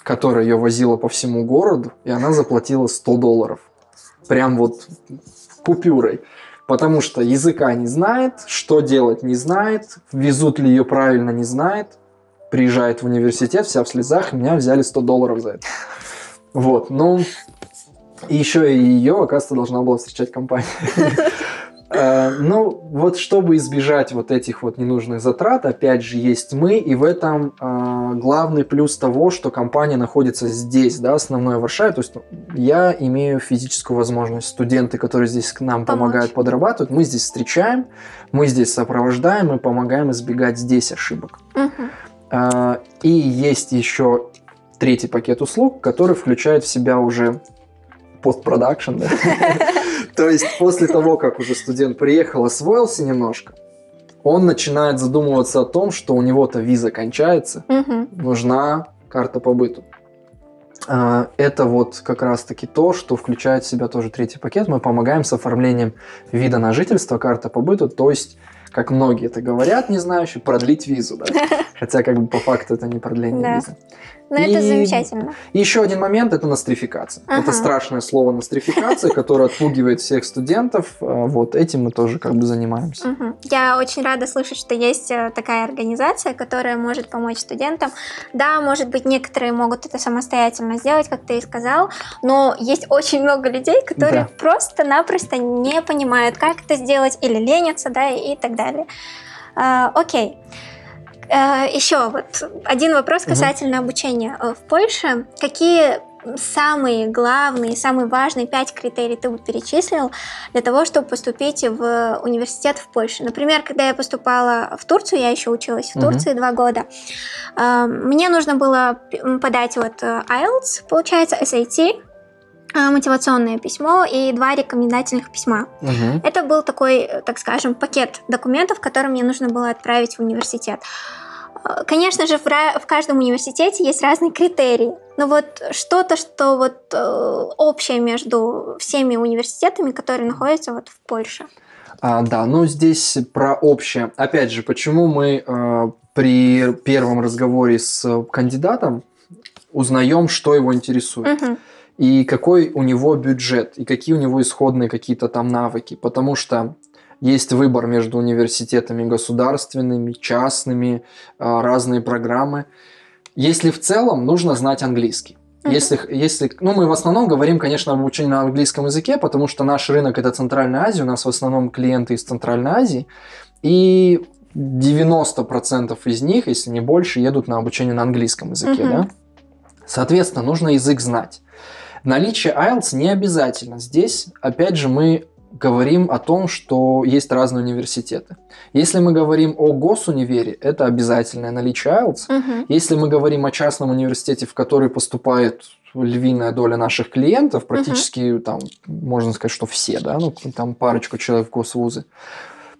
которое ее возило по всему городу, и она заплатила 100 долларов. Прям вот купюрой. Потому что языка не знает, что делать не знает, везут ли ее правильно не знает. Приезжает в университет, вся в слезах, меня взяли 100 долларов за это. Вот, ну, и еще и ее, оказывается, должна была встречать компания. *laughs* Э, ну, вот чтобы избежать вот этих вот ненужных затрат, опять же, есть мы, и в этом э, главный плюс того, что компания находится здесь, да, основное в Варшаве, то есть ну, я имею физическую возможность, студенты, которые здесь к нам Помочь. помогают подрабатывать, мы здесь встречаем, мы здесь сопровождаем и помогаем избегать здесь ошибок. Угу. И есть еще третий пакет услуг, который включает в себя уже постпродакшн, да? *laughs* То есть после того, как уже студент приехал, освоился немножко, он начинает задумываться о том, что у него-то виза кончается, нужна карта по быту. А, это вот как раз-таки то, что включает в себя тоже третий пакет. Мы помогаем с оформлением вида на жительство, карта по быту, то есть как многие это говорят, не знающие, продлить визу, да? *laughs* Хотя как бы по факту это не продление да. визы. Ну, это замечательно. И еще один момент – это нострификация. Ага. Это страшное слово нострификация, которое отпугивает всех студентов. А, вот этим мы тоже как бы занимаемся. Угу. Я очень рада слышать, что есть э, такая организация, которая может помочь студентам. Да, может быть, некоторые могут это самостоятельно сделать, как ты и сказал, но есть очень много людей, которые да. просто-напросто не понимают, как это сделать, или ленятся, да, и так далее. А, окей. Э, Еще вот один вопрос касательно угу. обучения э, в Польше. Какие самые главные, самые важные пять критерий ты бы перечислил для того, чтобы поступить в университет в Польше? Например, когда я поступала в Турцию, я еще училась в Турции угу. два года, э, мне нужно было подать вот IELTS, получается, SAT, мотивационное письмо и два рекомендательных письма. Угу. Это был такой, так скажем, пакет документов, который мне нужно было отправить в университет. А, конечно же, в, каждом университете есть разные критерии, но вот что-то, что вот э, общее между всеми университетами, которые находятся вот в Польше. А, да, ну здесь про общее. Опять же, почему мы э, при первом разговоре с кандидатом узнаем, что его интересует. Угу и какой у него бюджет, и какие у него исходные какие-то там навыки. Потому что есть выбор между университетами государственными, частными, а, разные программы. Если в целом нужно знать английский. Если, если, ну, мы в основном говорим, конечно, об обучении на английском языке, потому что наш рынок это Центральная Азия, у нас в основном клиенты из Центральной Азии, и 90% из них, если не больше, едут на обучение на английском языке, uh-huh. да? Соответственно, нужно язык знать. Наличие IELTS не обязательно. Здесь, опять же, мы говорим о том, что есть разные университеты. Если мы говорим о госунивере, это обязательное наличие IELTS. Угу. Если мы говорим о частном университете, в который поступает львиная доля наших клиентов, практически угу. там, можно сказать, что все, да, ну там парочку человек в госвузы,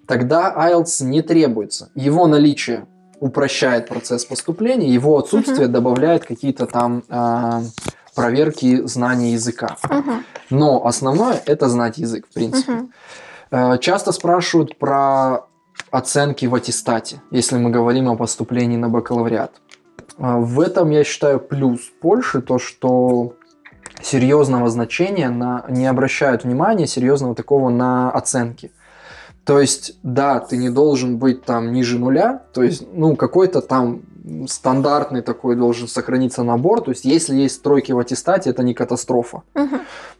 тогда IELTS не требуется. Его наличие упрощает процесс поступления, его отсутствие Мгм. добавляет какие-то там а, проверки знаний языка. Мгм. Но основное это знать язык, в принципе. Э, Часто спрашивают про оценки в аттестате, если мы говорим о поступлении на бакалавриат. Э, В этом, я считаю, плюс Польши, то, что серьезного значения на, не обращают внимания, серьезного такого на оценки. То есть, да, ты не должен быть там ниже нуля, то есть, ну, какой-то там стандартный такой должен сохраниться набор. То есть, если есть тройки в аттестате, это не катастрофа.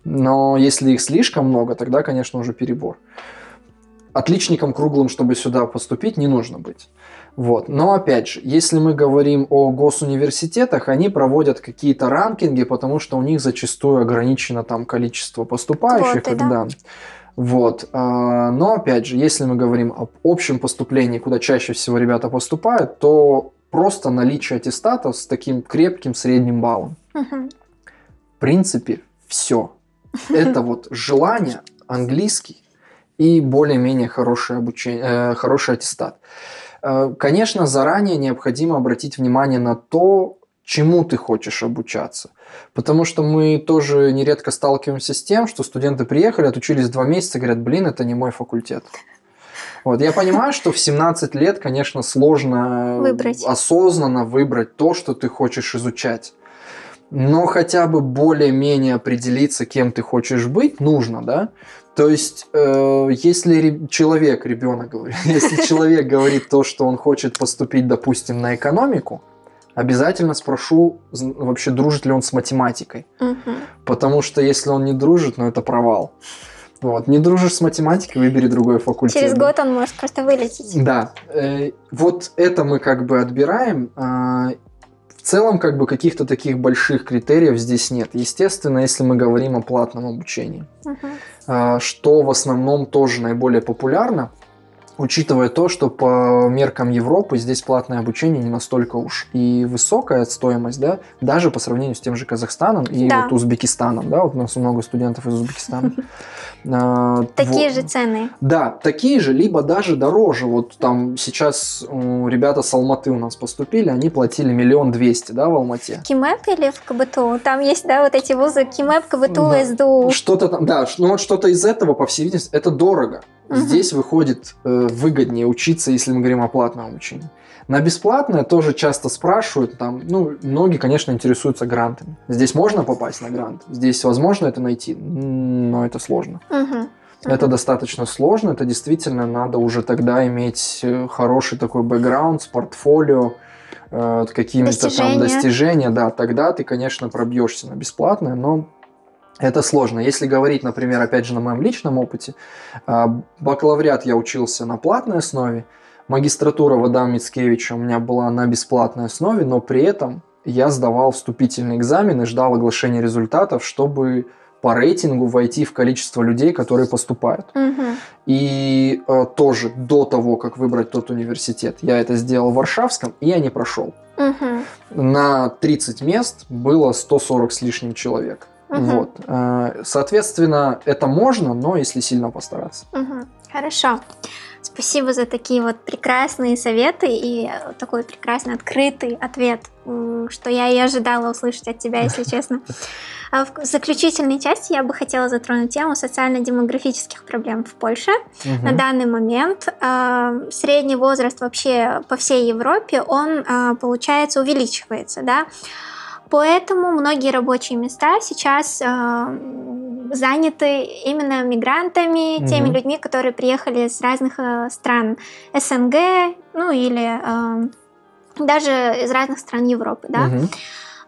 Но если их слишком много, тогда, конечно, уже перебор. Отличником круглым, чтобы сюда поступить, не нужно быть. Вот. Но опять же, если мы говорим о госуниверситетах, они проводят какие-то ранкинги, потому что у них зачастую ограничено там количество поступающих. Квоты, и да. Вот. А, Но опять же, если мы говорим об общем поступлении, куда чаще всего ребята поступают, то просто наличие аттестата с таким крепким средним баллом в принципе, все. *laughs* Это вот желание, английский и более-менее хорошее обучение, э, хороший аттестат. Э, Конечно, заранее необходимо обратить внимание на то, чему ты хочешь обучаться. Потому что мы тоже нередко сталкиваемся с тем, что студенты приехали, отучились два месяца, говорят, блин, это не мой факультет. Вот, я понимаю, что в 17 лет, конечно, сложно Выбрать. осознанно выбрать то, что ты хочешь изучать. Но хотя бы более-менее определиться, кем ты хочешь быть, нужно, да? То есть, э, если человек, ребенок говорит, *laughs* если человек говорит то, что он хочет поступить, допустим, на экономику, обязательно спрошу, вообще дружит ли он с математикой. Потому что если он не дружит, ну это провал. Вот. Не дружишь с математикой, выбери другой факультет. Через год он может просто вылететь. Да, э, вот это мы как бы отбираем. а, В целом, как бы каких-то таких больших критериев здесь нет. Естественно, если мы говорим о платном обучении, а, что в основном тоже наиболее популярно, учитывая то, что по меркам Европы здесь платное обучение не настолько уж и высокая стоимость, да, даже по сравнению с тем же Казахстаном и Да. вот Узбекистаном, да, вот у нас много студентов из Узбекистана. *laughs* А, Такие же цены. Да, такие же, либо даже дороже. Вот там сейчас ребята с Алматы у нас поступили, они платили миллион двести, да, в Алмате. КИМЭП или в КБТУ? Там есть, да, вот эти вузы КИМЭП, КБТУ. СДУ. Что-то там, да, ну вот что-то из этого, по всей видимости, это дорого. Мгм. Здесь выходит э, выгоднее учиться, если мы говорим о платном обучении. На бесплатное тоже часто спрашивают, там, ну, многие, конечно, интересуются грантами. Здесь можно попасть на грант, здесь возможно это найти, но это сложно. Мгм. Это достаточно сложно, это действительно надо уже тогда иметь э, хороший такой бэкграунд с портфолио, э, какими-то там достижения, да, тогда ты, конечно, пробьешься на бесплатное, но это сложно. Если говорить, например, опять же, на моем личном опыте, а, бакалавриат я учился на платной основе, магистратура в Адам Мицкевича у меня была на бесплатной основе, но при этом я сдавал вступительный экзамен и ждал оглашения результатов, чтобы по рейтингу войти в количество людей, которые поступают. Мгм. И э, тоже до того, как выбрать тот университет, я это сделал в Варшавском, и я не прошел. Мгм. На 30 мест было 140 с лишним человек. Мгм. Вот. Э, Соответственно, это можно, но если сильно постараться. Мгм. Хорошо. Спасибо за такие вот прекрасные советы и э, такой прекрасный открытый ответ, что я и ожидала услышать от тебя, если *laughs* честно. А В заключительной части я бы хотела затронуть тему социально-демографических проблем в Польше. На Мгм. данный момент э, средний возраст вообще по всей Европе, он, э, получается, увеличивается, да. Поэтому многие рабочие места сейчас э, заняты именно мигрантами, теми Мгм. людьми, которые приехали с разных э, стран СНГ, ну или э, даже из разных стран Европы, да. Мгм.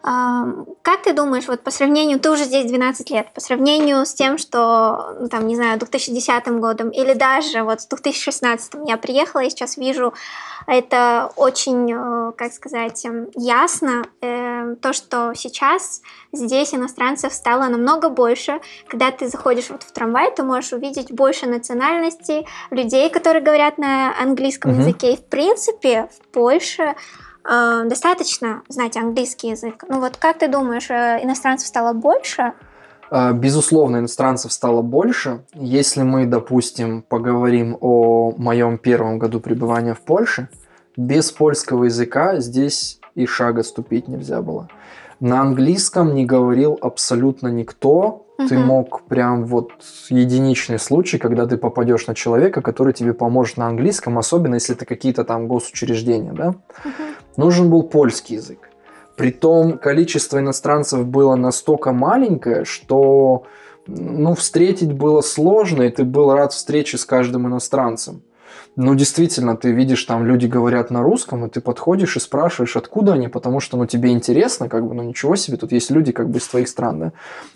Как ты думаешь, вот по сравнению, ты уже здесь 12 лет, по сравнению с тем, что, ну, там, не знаю, 2010 годом, или даже вот с 2016 я приехала и сейчас вижу, это очень, э, как сказать, эм, ясно, э, то, что сейчас здесь иностранцев стало намного больше. Когда ты заходишь вот в трамвай, ты можешь увидеть больше национальностей, людей, которые говорят на английском Мгм. языке. И, в принципе, в Польше э, достаточно знать английский язык. Ну вот как ты думаешь, э, иностранцев стало больше? А, Безусловно, иностранцев стало больше. Если мы, допустим, поговорим о моем первом году пребывания в Польше, без польского языка здесь и шага ступить нельзя было. На английском не говорил абсолютно никто. Ты Мгм. мог прям вот единичный случай, когда ты попадешь на человека, который тебе поможет на английском, особенно если это какие-то там госучреждения, да? Мгм. Нужен был польский язык. Притом количество иностранцев было настолько маленькое, что ну, встретить было сложно, и ты был рад встрече с каждым иностранцем. Ну, действительно, ты видишь, там люди говорят на русском, и ты подходишь и спрашиваешь, откуда они, потому что, ну, тебе интересно, как бы, ну, ничего себе, тут есть люди, как бы, из твоих стран,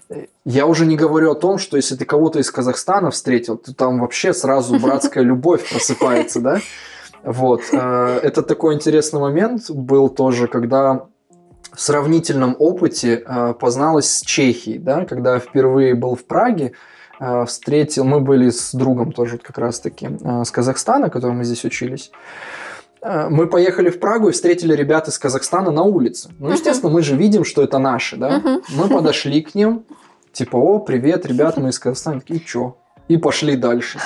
да. Я уже не говорю о том, что если ты кого-то из Казахстана встретил, то там вообще сразу братская любовь просыпается, да. Вот. э, Это такой интересный момент был тоже, когда в сравнительном опыте э, позналась с Чехией, да, когда впервые был в Праге, э, встретил, мы были с другом тоже как раз-таки с Казахстана, которым мы здесь учились. Мы поехали в Прагу и встретили ребят из Казахстана на улице. Ну, естественно, мы же видим, что это наши, да. Мы подошли к ним, типа, о, привет, ребят, мы из Казахстана. Такие, чё? И пошли дальше.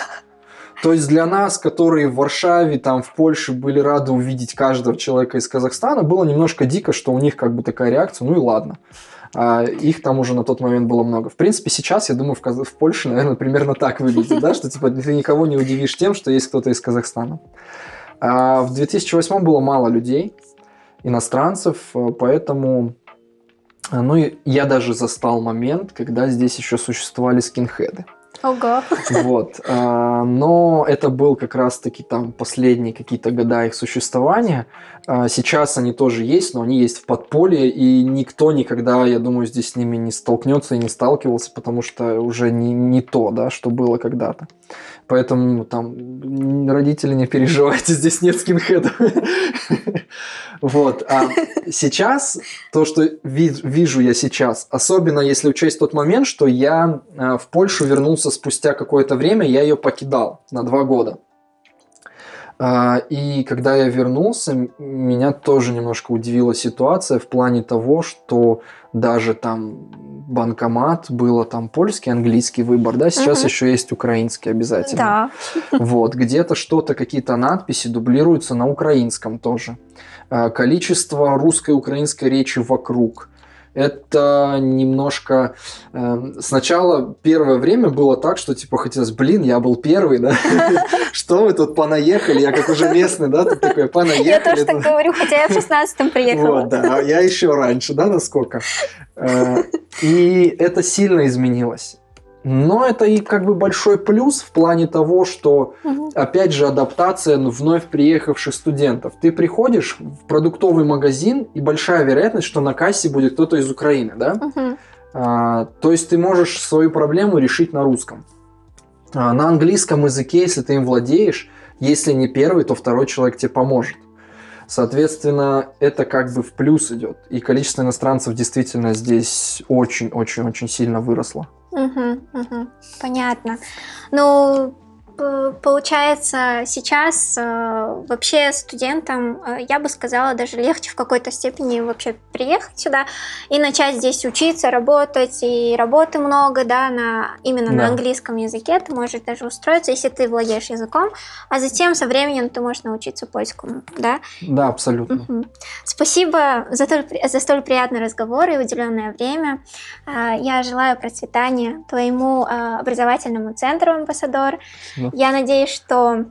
То есть для нас, которые в Варшаве, там, в Польше были рады увидеть каждого человека из Казахстана, было немножко дико, что у них как бы такая реакция, ну и ладно. А их там уже на тот момент было много. В принципе, сейчас, я думаю, в, Каз- в Польше, наверное, примерно так выглядит, да, что типа ты никого не удивишь тем, что есть кто-то из Казахстана. А в 2008 было мало людей, иностранцев, э, поэтому а, Ну, я даже застал момент, когда здесь еще существовали скинхеды. Ого. Вот. а, Но это был как раз-таки там последние какие-то года их существования. А, Сейчас они тоже есть, но они есть в подполье, и никто никогда, я думаю, здесь с ними не столкнется и не сталкивался, потому что уже не, не то, да, что было когда-то. Поэтому там родители не переживайте, *laughs* здесь нет скинхедов. Вот. А сейчас, то, что ви- вижу я сейчас, особенно если учесть тот момент, что я э, в Польшу вернулся спустя какое-то время, я ее покидал на два года. А, И когда я вернулся, меня тоже немножко удивила ситуация в плане того, что даже там банкомат было там польский, английский выбор, да, сейчас Мгм. еще есть украинский обязательно. Да. Вот, где-то что-то, какие-то надписи дублируются на украинском тоже. А, Количество русской и украинской речи вокруг. Это немножко... э, сначала первое время было так, что типа хотелось, блин, я был первый, да? *laughs* Что вы тут понаехали? Я как уже местный, да? Тут такой, понаехали. Я тоже так тут». говорю, хотя я в 16-м приехала. Вот, да, а я еще раньше, да, насколько. Э, И это сильно изменилось. Но это и как бы большой плюс в плане того, что, Мгм. опять же, адаптация вновь приехавших студентов. Ты приходишь в продуктовый магазин, и большая вероятность, что на кассе будет кто-то из Украины, да? Мгм. А, то есть ты можешь свою проблему решить на русском. А, на английском языке, если ты им владеешь, если не первый, то второй человек тебе поможет. Соответственно, это как бы в плюс идет. И количество иностранцев действительно здесь очень-очень-очень сильно выросло. Мгм, мгм. Понятно. Ну, получается, сейчас э, вообще студентам, э, я бы сказала, даже легче в какой-то степени вообще приехать сюда и начать здесь учиться, работать, и работы много, да, на, именно на Да. английском языке ты можешь даже устроиться, если ты владеешь языком, а затем со временем ты можешь научиться польскому, да. Да, абсолютно. Мгм. Спасибо за, столь за столь приятный разговор и уделенное время. А, Я желаю процветания твоему образовательному центру «Амбассадор». Спасибо. Я надеюсь, что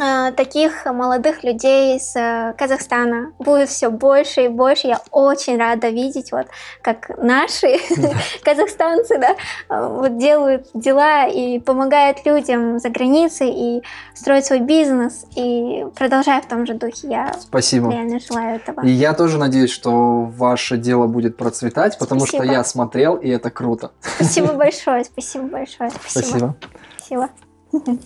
а, таких молодых людей с а, Казахстана будет все больше и больше. Я очень рада видеть, вот как наши *laughs* казахстанцы, да, а, вот делают дела и помогают людям за границей и строят свой бизнес и продолжая в том же духе. Я Спасибо. реально желаю этого. И я тоже надеюсь, что ваше дело будет процветать, потому что я смотрел, и это круто. Спасибо *laughs* большое, спасибо большое. Спасибо. Спасибо. 呵 *laughs* 呵